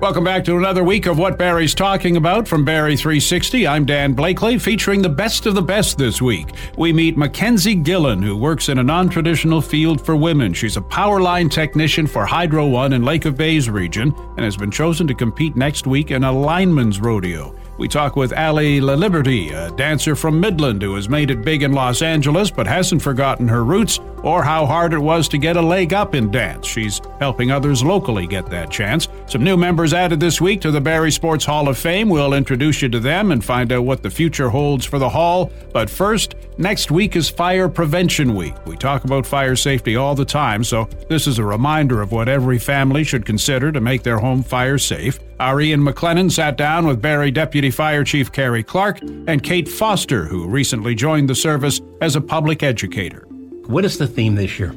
Welcome back to another week of What Barrie's Talking About from Barrie 360. I'm Dan Blakeley, featuring the best of the best this week. We meet McKenzie Gillan, who works in a non traditional field for women. She's a power line technician for Hydro One in Lake of Bays region and has been chosen to compete next week in a lineman's rodeo. We talk with Allie Laliberte, a dancer from Midland who has made it big in Los Angeles but hasn't forgotten her roots or how hard it was to get a leg up in dance. She's helping others locally get that chance. Some new members added this week to the Barrie Sports Hall of Fame. We'll introduce you to them and find out what the future holds for the Hall. But first, next week is Fire Prevention Week. We talk about fire safety all the time, so this is a reminder of what every family should consider to make their home fire safe. Our Ian MacLennan sat down with Barrie Deputy Fire Chief Carrie Clark and Kate Foster, who recently joined the service as a public educator. What is the theme this year?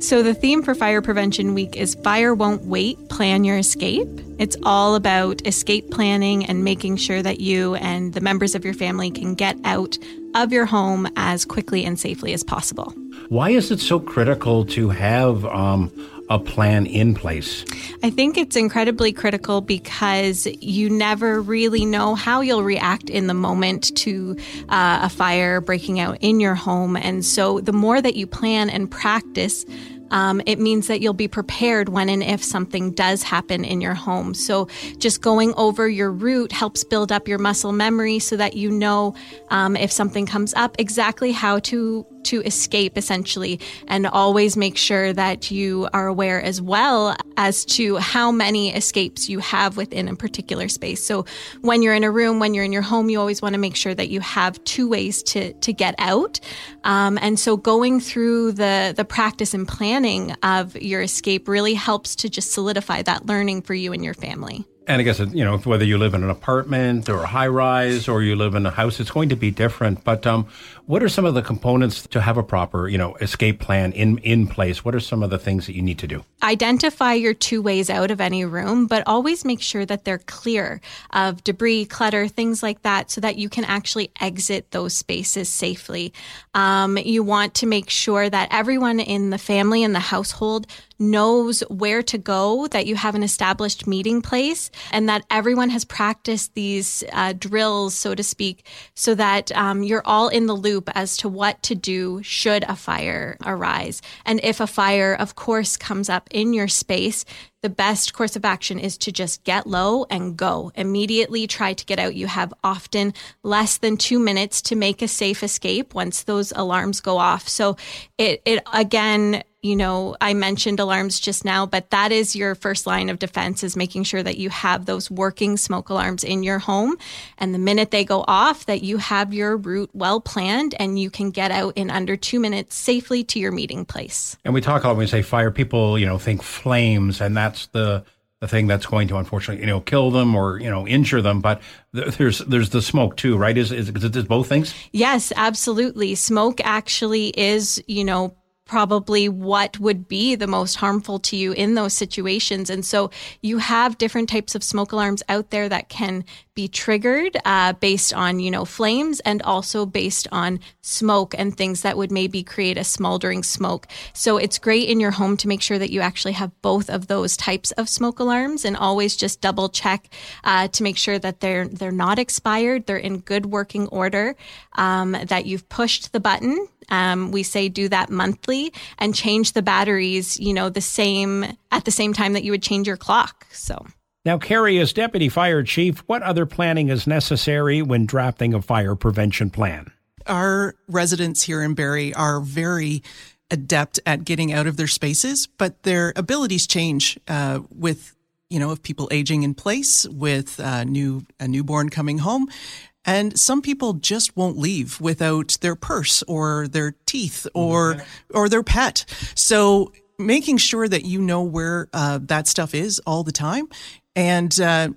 So, the theme for Fire Prevention Week is Fire Won't Wait, Plan Your Escape. It's all about escape planning and making sure that you and the members of your family can get out of your home as quickly and safely as possible. Why is it so critical to have um, a plan in place? I think it's incredibly critical because you never really know how you'll react in the moment to uh, a fire breaking out in your home. And so the more that you plan and practice, um, it means that you'll be prepared when and if something does happen in your home. So, just going over your route helps build up your muscle memory so that you know um, if something comes up exactly how to to escape essentially and always make sure that you are aware as well as to how many escapes you have within a particular space. So when you're in a room, when you're in your home, you always want to make sure that you have two ways to, to get out. Um, and so going through the, the practice and planning of your escape really helps to just solidify that learning for you and your family. And I guess, you know, whether you live in an apartment or a high rise or you live in a house, it's going to be different. But um, what are some of the components to have a proper, you know, escape plan in, in place? What are some of the things that you need to do? Identify your two ways out of any room, but always make sure that they're clear of debris, clutter, things like that, so that you can actually exit those spaces safely. Um, you want to make sure that everyone in the family and the household knows where to go, that you have an established meeting place, and that everyone has practiced these uh, drills, so to speak, so that um, you're all in the loop as to what to do should a fire arise. And if a fire, of course, comes up in your space, the best course of action is to just get low and go. Immediately try to get out. You have often less than two minutes to make a safe escape once those alarms go off. So it, it again, you know, I mentioned alarms just now, but that is your first line of defense is making sure that you have those working smoke alarms in your home. And the minute they go off, that you have your route well planned and you can get out in under two minutes safely to your meeting place. And we talk a lot when we say fire, people, you know, think flames, and that's the the thing that's going to unfortunately you know kill them or you know injure them. But there's there's the smoke too right? Is is, is both things? Yes absolutely. Smoke actually is you know probably what would be the most harmful to you in those situations. And so you have different types of smoke alarms out there that can be triggered uh, based on, you know, flames and also based on smoke and things that would maybe create a smoldering smoke. So it's great in your home to make sure that you actually have both of those types of smoke alarms and always just double check uh, to make sure that they're they're not expired, they're in good working order, um, that you've pushed the button um, we say do that monthly and change the batteries, you know, the same at the same time that you would change your clock. So. Now, Carrie, as Deputy Fire Chief, what other planning is necessary when drafting a fire prevention plan? Our residents here in Barrie are very adept at getting out of their spaces, but their abilities change uh, with, you know, of people aging in place, with uh, new a newborn coming home, and some people just won't leave without their purse or their teeth or or their pet. So making sure that you know where uh, that stuff is all the time, and uh,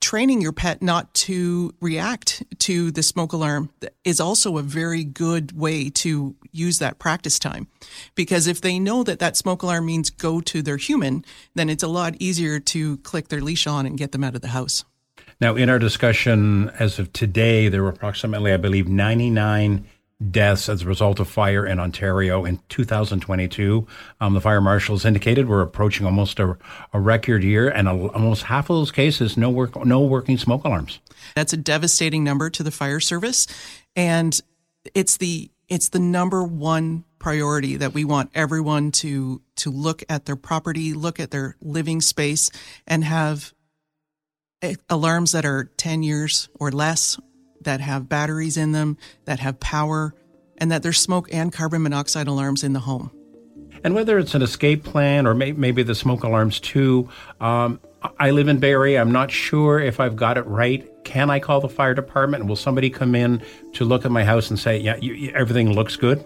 training your pet not to react to the smoke alarm is also a very good way to use that practice time. Because if they know that that smoke alarm means go to their human, then it's a lot easier to click their leash on and get them out of the house. Now, in our discussion as of today, there were approximately, I believe, 99 deaths as a result of fire in Ontario in 2022. Um, the fire marshals indicated we're approaching almost a, a record year, and a, almost half of those cases no work, no working smoke alarms. That's a devastating number to the fire service, and it's the it's the number one priority that we want everyone to to look at their property, look at their living space, and have alarms that are 10 years or less, that have batteries in them, that have power, and that there's smoke and carbon monoxide alarms in the home. And whether it's an escape plan or may, maybe the smoke alarms too, um, I live in Barrie. I'm not sure if I've got it right. Can I call the fire department? Will somebody come in to look at my house and say, yeah, you, everything looks good?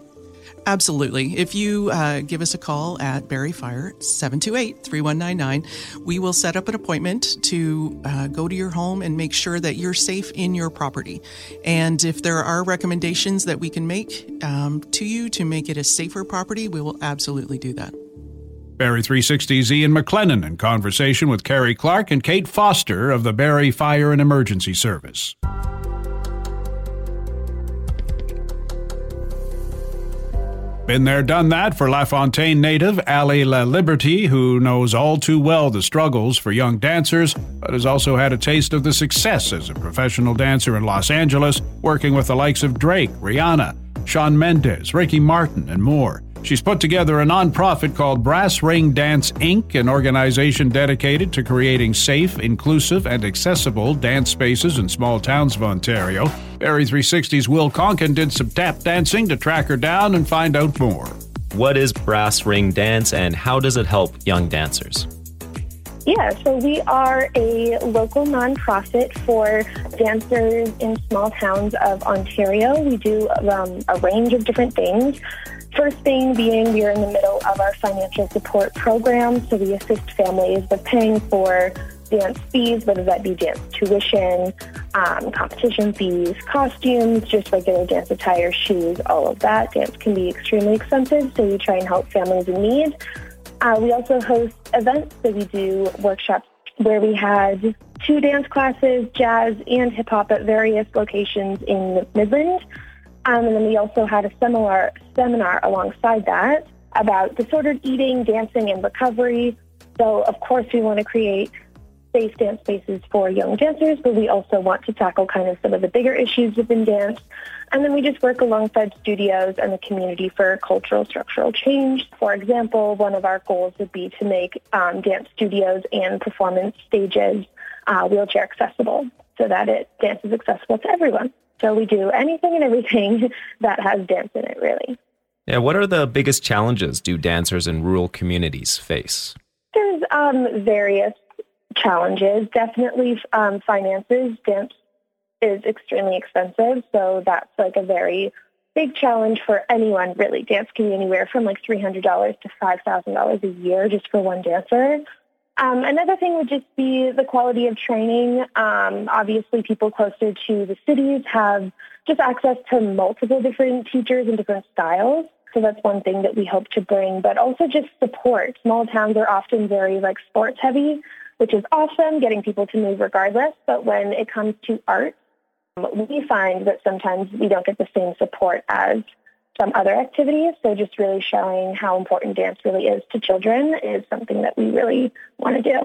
Absolutely. If you uh, give us a call at Barrie Fire, 728 3199, we will set up an appointment to uh, go to your home and make sure that you're safe in your property. And if there are recommendations that we can make um, to you to make it a safer property, we will absolutely do that. Barrie 360's Ian MacLennan in conversation with Carrie Clark and Kate Foster of the Barrie Fire and Emergency Service. Been there, done that for LaFontaine native Allie Laliberte, who knows all too well the struggles for young dancers, but has also had a taste of the success as a professional dancer in Los Angeles, working with the likes of Drake, Rihanna, Shawn Mendes, Ricky Martin, and more. She's put together a nonprofit called Brass Ring Dance Inc., an organization dedicated to creating safe, inclusive, and accessible dance spaces in small towns of Ontario. Barrie 360's Will Konken did some tap dancing to track her down and find out more. What is Brass Ring Dance and how does it help young dancers? Yeah, so we are a local nonprofit for dancers in small towns of Ontario. We do um, a range of different things. First thing being, we are in the middle of our financial support program, so we assist families with paying for dance fees, whether that be dance tuition, um, competition fees, costumes, just regular dance attire, shoes, all of that. Dance can be extremely expensive, so we try and help families in need. Uh, we also host events, so we do workshops where we had two dance classes, jazz and hip hop at various locations in Midland. Um, and then we also had a seminar, seminar alongside that about disordered eating, dancing, and recovery. So, of course, we want to create safe dance spaces for young dancers, but we also want to tackle kind of some of the bigger issues within dance. And then we just work alongside studios and the community for cultural structural change. For example, one of our goals would be to make um, dance studios and performance stages uh, wheelchair accessible so that it dance is accessible to everyone. So we do anything and everything that has dance in it, really. Yeah, what are the biggest challenges do dancers in rural communities face? There's um, various challenges. Definitely um, finances. Dance is extremely expensive, so that's like a very big challenge for anyone, really. Dance can be anywhere from like $300 to $5,000 a year just for one dancer. Um, another thing would just be the quality of training. Um, obviously, people closer to the cities have just access to multiple different teachers and different styles. So that's one thing that we hope to bring, but also just support. Small towns are often very like sports heavy, which is awesome, getting people to move regardless. But when it comes to art, we find that sometimes we don't get the same support as some other activities. So just really showing how important dance really is to children is something that we really want to do.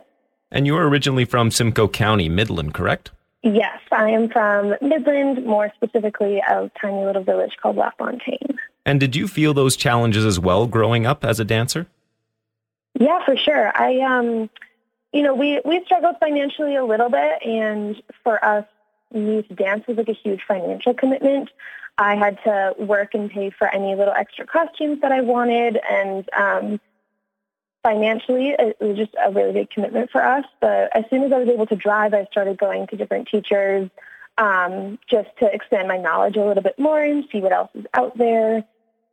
And you were originally from Simcoe County, Midland, correct? Yes, I am from Midland, more specifically a tiny little village called LaFontaine. And did you feel those challenges as well growing up as a dancer? Yeah, for sure. I um you know, we we struggled financially a little bit and for us youth dance was like a huge financial commitment. I had to work and pay for any little extra costumes that I wanted. And um, financially, it was just a really big commitment for us. But as soon as I was able to drive, I started going to different teachers um, just to expand my knowledge a little bit more and see what else is out there.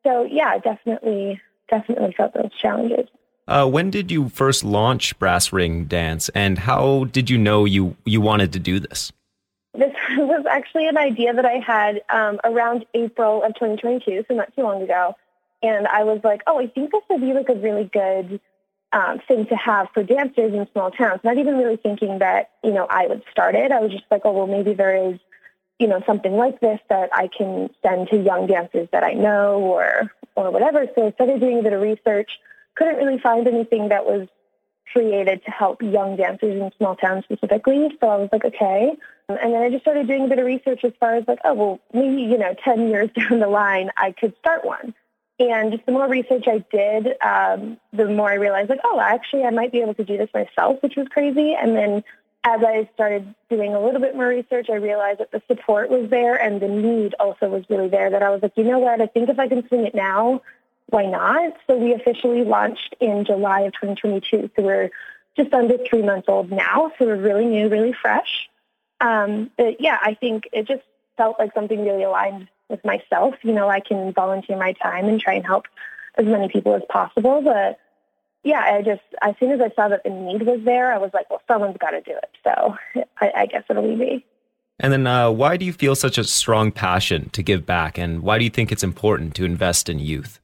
So yeah, definitely, definitely felt those challenges. Uh, when did you first launch Brass Ring Dance, and how did you know you you wanted to do this? This was actually an idea that I had um, around April of 2022, so not too long ago. And I was like, oh, I think this would be like a really good um, thing to have for dancers in small towns. Not even really thinking that, you know, I would start it. I was just like, oh, well, maybe there is you know, something like this that I can send to young dancers that I know or or whatever. So I started doing a bit of research. Couldn't really find anything that was created to help young dancers in small towns specifically. So I was like, okay. And then I just started doing a bit of research as far as like, oh, well, maybe, you know, 10 years down the line, I could start one. And just the more research I did, um, the more I realized like, oh, actually, I might be able to do this myself, which was crazy. And then as I started doing a little bit more research, I realized that the support was there and the need also was really there. That I was like, you know what? I think if I can swing it now, why not? So we officially launched in July of 2022. So we're just under three months old now. So we're really new, really fresh. Um, but yeah, I think it just felt like something really aligned with myself. You know, I can volunteer my time and try and help as many people as possible. But yeah, I just as soon as I saw that the need was there, I was like, well, someone's got to do it. So I, I guess it'll be me. And then, uh, why do you feel such a strong passion to give back, and why do you think it's important to invest in youth?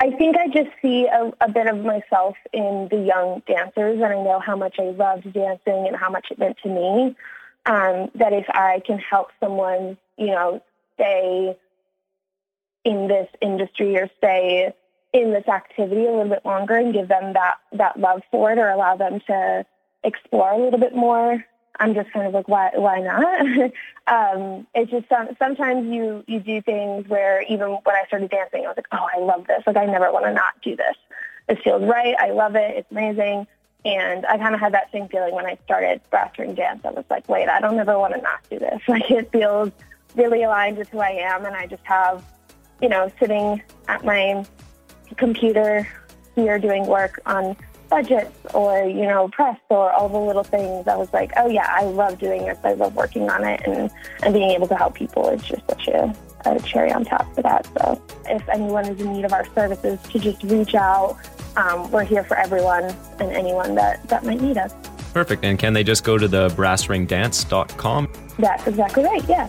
I think I just see a, a bit of myself in the young dancers, and I know how much I loved dancing and how much it meant to me. Um, that if I can help someone, you know, stay in this industry or stay in this activity a little bit longer and give them that that love for it or allow them to explore a little bit more i'm just kind of like why why not? Um it's just some, sometimes you you do things where even when i started dancing i was like oh i love this. Like i never want to not do this. This feels right. I love it. It's amazing. And i kind of had that same feeling when i started brass dance. I was like wait i don't ever want to not do this. Like it feels really aligned with who i am. And i just have you know sitting at my computer here doing work on budgets or, you know, press or all the little things, I was like, oh yeah, I love doing this. I love working on it and, and being able to help people is just such a, a cherry on top for that. So if anyone is in need of our services to just reach out, um, we're here for everyone and anyone that, that might need us. Perfect. And can they just go to the brassringdance.com? That's exactly right, yeah.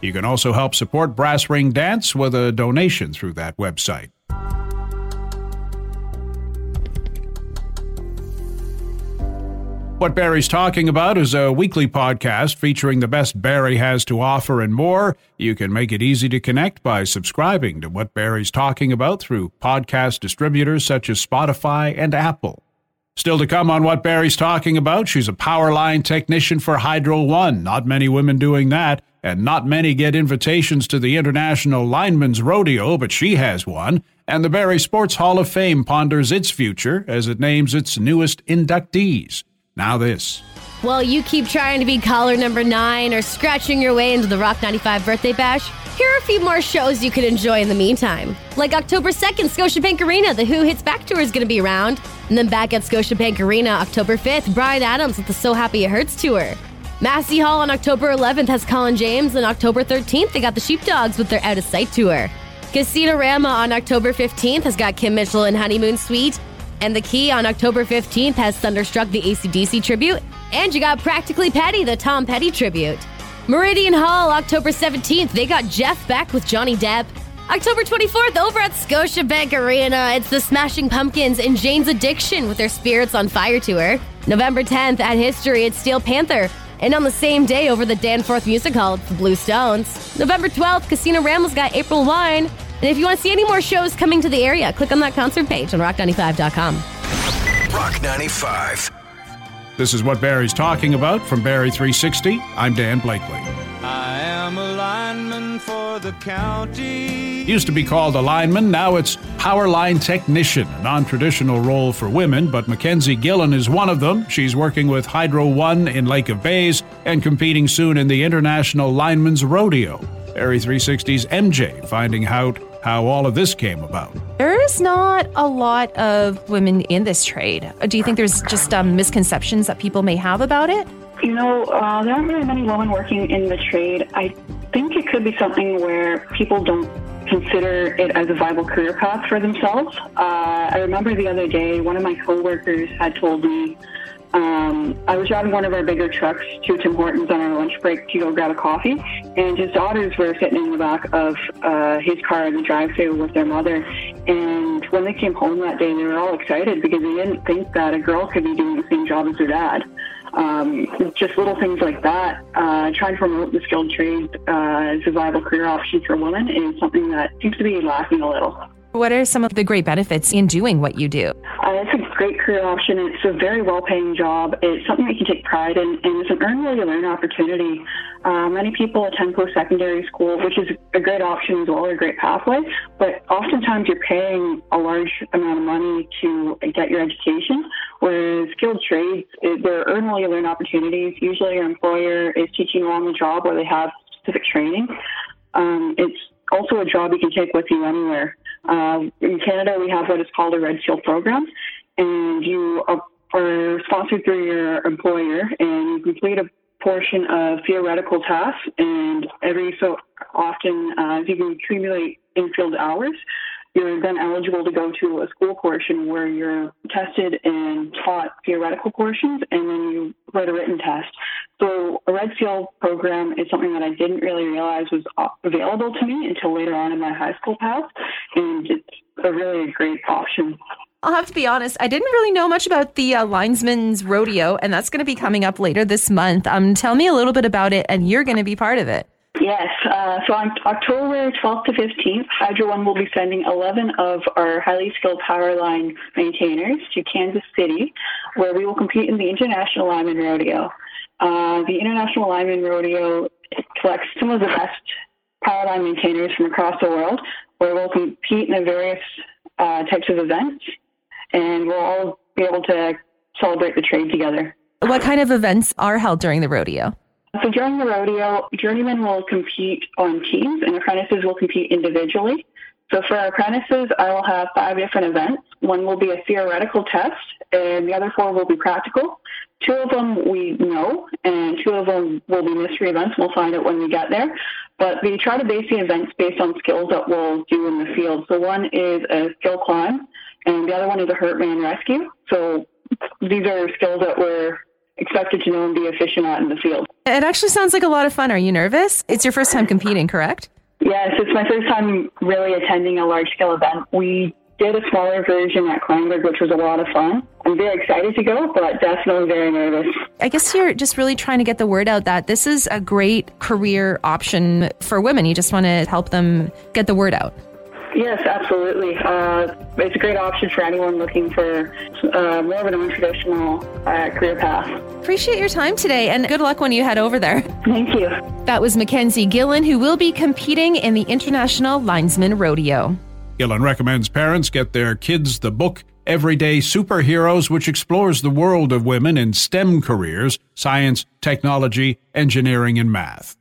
You can also help support Brass Ring Dance with a donation through that website. What Barrie's Talking About is a weekly podcast featuring the best Barrie has to offer and more. You can make it easy to connect by subscribing to What Barrie's Talking About through podcast distributors such as Spotify and Apple. Still to come on What Barrie's Talking About, she's a power line technician for Hydro One. Not many women doing that, and not many get invitations to the International Lineman's Rodeo, but she has one. And the Barrie Sports Hall of Fame ponders its future as it names its newest inductees. Now, this. Well, you keep trying to be caller number nine or scratching your way into the Rock 95 birthday bash. Here are a few more shows you can enjoy in the meantime. Like October 2nd, Scotiabank Arena, the Who Hits Back Tour is going to be around. And then back at Scotiabank Arena, October 5th, Bryan Adams with the So Happy It Hurts tour. Massey Hall on October 11th has Colin James, and October 13th, they got the Sheepdogs with their Out of Sight tour. Casino Rama on October 15th has got Kim Mitchell and Honeymoon Suite. And the Key on October 15th has Thunderstruck the ACDC tribute. And you got Practically Petty, the Tom Petty tribute. Meridian Hall, October 17th, they got Jeff Beck with Johnny Depp. October 24th, over at Scotiabank Arena, it's the Smashing Pumpkins and Jane's Addiction with their Spirits on Fire tour. November 10th, at History, it's Steel Panther. And on the same day, over the Danforth Music Hall, it's the Blue Stones. November 12th, Casino Rama's got April Wine. And if you want to see any more shows coming to the area, click on that concert page on rock95.com. Rock 95. This is what Barrie's talking about from Barrie 360. I'm Dan Blakeley. I am a lineman for the county. Used to be called a lineman, now it's power line technician, a non traditional role for women, but McKenzie Gillan is one of them. She's working with Hydro One in Lake of Bays and competing soon in the International Lineman's Rodeo. Barrie 360's MJ finding out how all of this came about. There is not a lot of women in this trade. Do you think there's just um, misconceptions that people may have about it? You know, uh, there aren't really many women working in the trade. I think it could be something where people don't consider it as a viable career path for themselves. Uh, I remember the other day, one of my coworkers had told me um, I was driving one of our bigger trucks to Tim Hortons on our lunch break to go grab a coffee, and his daughters were sitting in the back of uh, his car in the drive-thru with their mother. And when they came home that day, they were all excited because they didn't think that a girl could be doing the same job as her dad. Um, just little things like that. Uh, trying to promote the skilled trade uh, as a viable career option for women is something that seems to be lacking a little. What are some of the great benefits in doing what you do? Uh, it's a great career option. It's a very well paying job. It's something that you can take pride in, and it's an earn while you learn opportunity. Uh, many people attend post secondary school, which is a great option as well, a great pathway, but oftentimes you're paying a large amount of money to get your education, whereas skilled trades, they're earn while you learn opportunities. Usually your employer is teaching you on the job where they have specific training. Um, it's also a job you can take with you anywhere. Uh, in Canada, we have what is called a Red Seal program, and you are sponsored through your employer, and you complete a portion of theoretical tasks, and every so often, uh, you can accumulate in-field hours, you're then eligible to go to a school portion where you're tested and taught theoretical portions, and then you write a written test. So a Red Seal program is something that I didn't really realize was available to me until later on in my high school path, and it's a really great option. I'll have to be honest, I didn't really know much about the uh, Linesman's Rodeo, and that's going to be coming up later this month. Um, tell me a little bit about it, and you're going to be part of it. Yes. Uh, so on October 12th to 15th, Hydro One will be sending 11 of our highly skilled power line maintainers to Kansas City, where we will compete in the International Lineman Rodeo. Uh, the International Lineman Rodeo collects some of the best power line maintainers from across the world, where we'll compete in the various uh, types of events, and we'll all be able to celebrate the trade together. What kind of events are held during the rodeo? So during the rodeo, journeymen will compete on teams and apprentices will compete individually. So for our apprentices, I will have five different events. One will be a theoretical test, and the other four will be practical. Two of them we know, and two of them will be mystery events. We'll find out when we get there. But we try to base the events based on skills that we'll do in the field. So one is a skill climb, and the other one is a hurt man rescue. So these are skills that we're expected to know and be efficient at in the field. It actually sounds like a lot of fun. Are you nervous? It's your first time competing, correct? Yes, it's my first time really attending a large scale event. We did a smaller version at Kleinburg, which was a lot of fun. I'm very excited to go, but definitely very nervous. I guess you're just really trying to get the word out that this is a great career option for women. You just want to help them get the word out. Yes, absolutely. Uh, it's a great option for anyone looking for uh, more of an untraditional uh, career path. Appreciate your time today and good luck when you head over there. Thank you. That was McKenzie Gillan, who will be competing in the International Linesman Rodeo. Gillan recommends parents get their kids the book Everyday Superheroes, which explores the world of women in STEM careers science, technology, engineering, and math.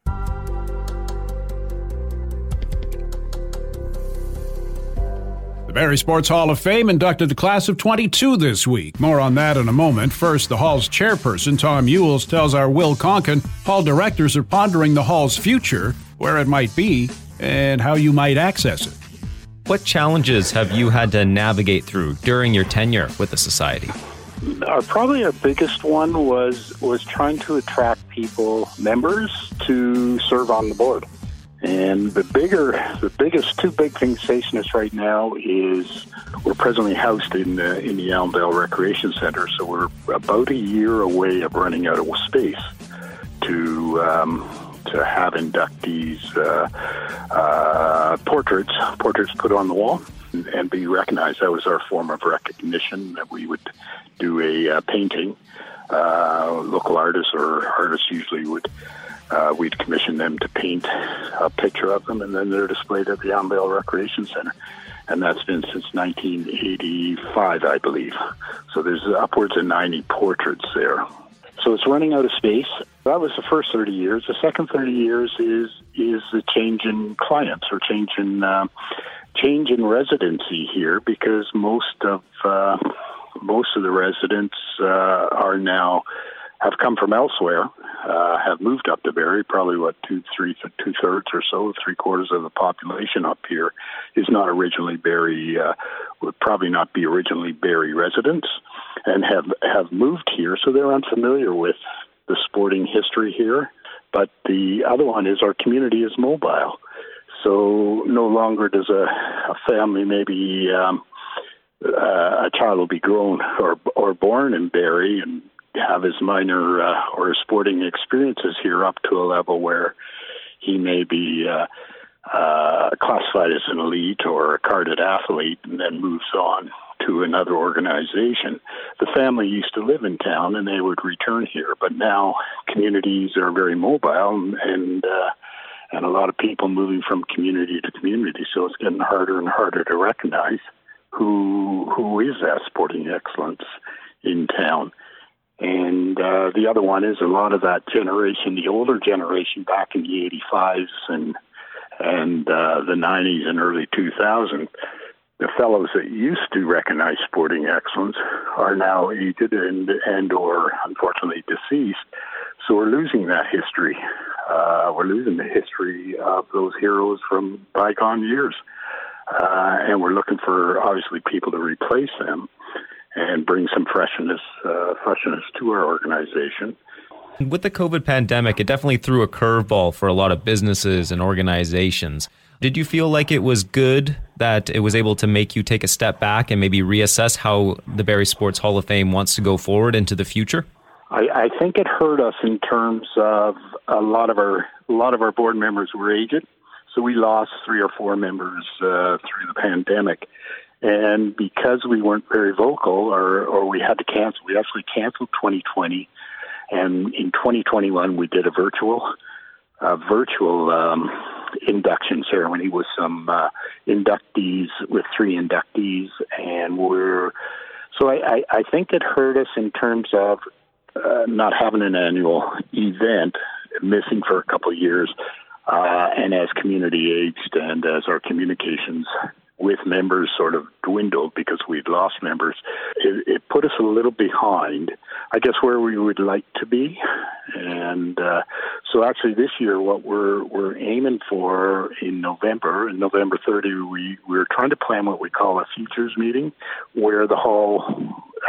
The Barrie Sports Hall of Fame inducted the class of 22 this week. More on that in a moment. First, the Hall's chairperson, Tom Ewles, tells our Will Konken Hall directors are pondering the Hall's future, where it might be, and how you might access it. What challenges have you had to navigate through during your tenure with the Society? Our, probably our biggest one was was trying to attract people, members, to serve on the board. And the bigger, the biggest two big things facing us right now is we're presently housed in the, in the Allandale Recreation Center, so we're about a year away of running out of space to um, to have inductees uh, uh, portraits portraits put on the wall and, and, be recognized. That was our form of recognition that we would do a uh, painting. Uh, local artists or artists usually would uh, we'd commission them to paint a picture of them, and then they're displayed at the Allandale Recreation Center. And that's been since 1985, I believe. So there's upwards of 90 portraits there. So it's running out of space. That was the first 30 years. The second 30 years is is the change in clients or change in uh, change in residency here because most of uh, most of the residents uh, are now have come from elsewhere, uh, have moved up to Barrie. Probably what two, three, two thirds or so, three quarters of the population up here is not originally Barrie. Uh, would probably not be originally Barrie residents, and have have moved here, so they're unfamiliar with the sporting history here. But the other one is our community is mobile, so no longer does a, a family maybe. Um, uh, a child will be grown or or born in Barrie and have his minor uh, or sporting experiences here up to a level where he may be uh, uh, classified as an elite or a carded athlete and then moves on to another organization. The family used to live in town and they would return here, but now communities are very mobile and uh, and a lot of people moving from community to community, so it's getting harder and harder to recognize who who is that sporting excellence in town. And uh, the other one is a lot of that generation, the older generation back in the 85s and and uh, the 90s and early 2000s the fellows that used to recognize sporting excellence are now aged and and or unfortunately deceased. So we're losing that history. Uh, we're losing the history of those heroes from bygone years, uh, and we're looking for obviously people to replace them and bring some freshness uh, freshness to our organization. With the COVID pandemic, it definitely threw a curveball for a lot of businesses and organizations. Did you feel like it was good that it was able to make you take a step back and maybe reassess how the Barrie Sports Hall of Fame wants to go forward into the future? I, I think it hurt us in terms of a lot of our a lot of our board members were aged, so we lost three or four members uh, through the pandemic. And because we weren't very vocal, or or we had to cancel, we actually canceled 2020, and in 2021 we did a virtual, a virtual um, induction ceremony with some uh, inductees, with three inductees, and we're so I, I, I think it hurt us in terms of uh, not having an annual event, missing for a couple of years, uh, and as community aged and as our communications with members sort of dwindled because we'd lost members, it, it put us a little behind, I guess, where we would like to be. And uh, so, actually, this year, what we're we're aiming for in November, in November 30, we we're trying to plan what we call a futures meeting, where the hall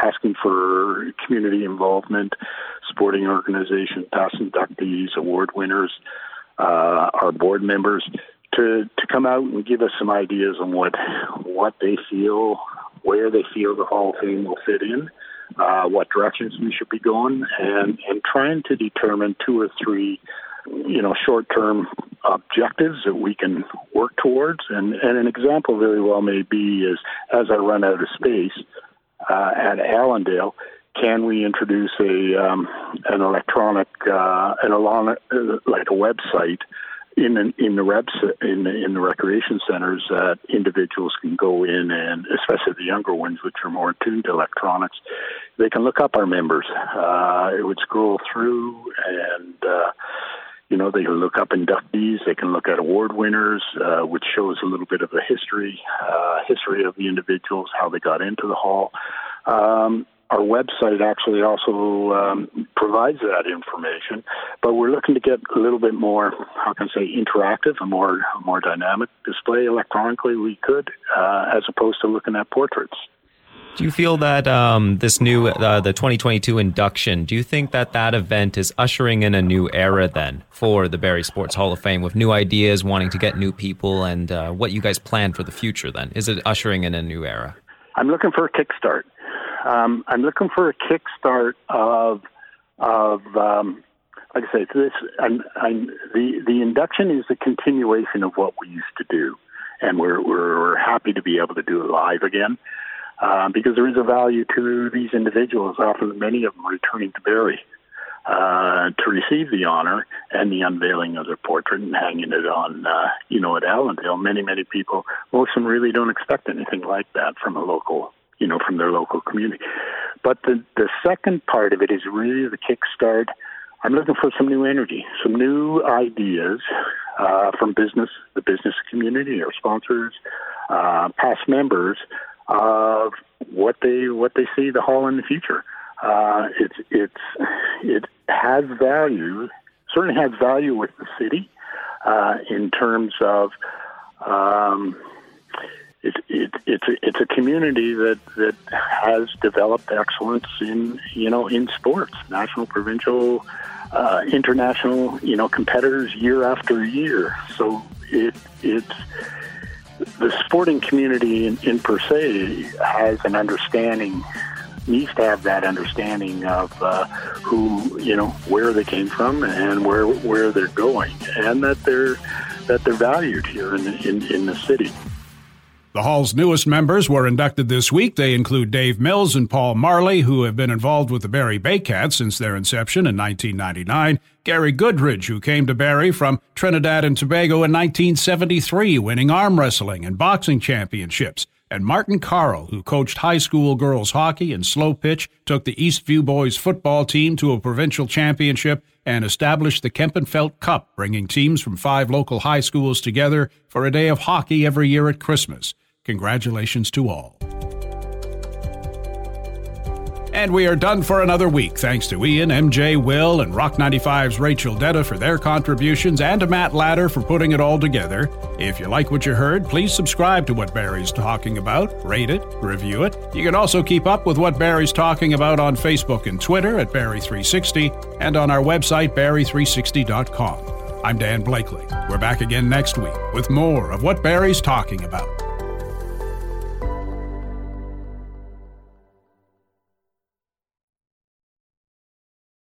asking for community involvement, sporting organization, past inductees, award winners, uh, our board members to to come out and give us some ideas on what what they feel, where they feel the Hall of Fame will fit in, uh, what directions we should be going, and and trying to determine two or three, you know, short term objectives that we can work towards. And and an example very well may be is as I run out of space uh, at Allandale. Can we introduce a um, an electronic uh, an along like a website in in the reps in in the recreation centers that individuals can go in and especially the younger ones which are more tuned to electronics they can look up our members. Uh, it would scroll through and uh, you know they can look up inductees. They can look at award winners uh, which shows a little bit of the history uh, history of the individuals how they got into the hall. Um, our website actually also um, provides that information, but we're looking to get a little bit more, how can I say, interactive, a more more dynamic display electronically. We could, uh, as opposed to looking at portraits. Do you feel that um, this new, uh, the 2022 induction, do you think that that event is ushering in a new era then for the Barrie Sports Hall of Fame with new ideas, wanting to get new people, and uh, what you guys plan for the future then? Is it ushering in a new era? I'm looking for a kickstart. Um, I'm looking for a kickstart of of um, like I say, this I'm, I'm, the the induction is a continuation of what we used to do, and we're we're, we're happy to be able to do it live again. Um, because there is a value to these individuals, often many of them returning to Barrie uh, to receive the honor and the unveiling of their portrait and hanging it on, uh, you know, at Allandale. Many, many people, most of them really don't expect anything like that from a local you know, from their local community. But the the second part of it is really the kickstart. I'm looking for some new energy, some new ideas uh, from business, the business community, our sponsors, uh, past members of what they what they see the hall in the future. Uh, it's it's it has value, certainly has value with the city uh, in terms of. Um, it's a, it's a community that that has developed excellence in you know in sports, national, provincial, uh, international, you know competitors year after year. So it it's the sporting community in, in per se has an understanding needs to have that understanding of uh, who, you know, where they came from and where where they're going, and that they're that they're valued here in in, in the city. The Hall's newest members were inducted this week. They include Dave Mills and Paul Marley, who have been involved with the Barrie Baycats since their inception in 1999. Gary Goodridge, who came to Barrie from Trinidad and Tobago in 1973, winning arm wrestling and boxing championships. And Martin Carl, who coached high school girls hockey and slow pitch, took the Eastview boys football team to a provincial championship and established the Kempenfelt Cup, bringing teams from five local high schools together for a day of hockey every year at Christmas. Congratulations to all. And we are done for another week. Thanks to Ian, MJ, Will, and Rock 95's Rachel Detta for their contributions and to Matt Ladder for putting it all together. If you like what you heard, please subscribe to What Barrie's Talking About, rate it, review it. You can also keep up with What Barrie's Talking About on Facebook and Twitter at Barrie360 and on our website, Barrie360.com. I'm Dan Blakeley. We're back again next week with more of What Barrie's Talking About.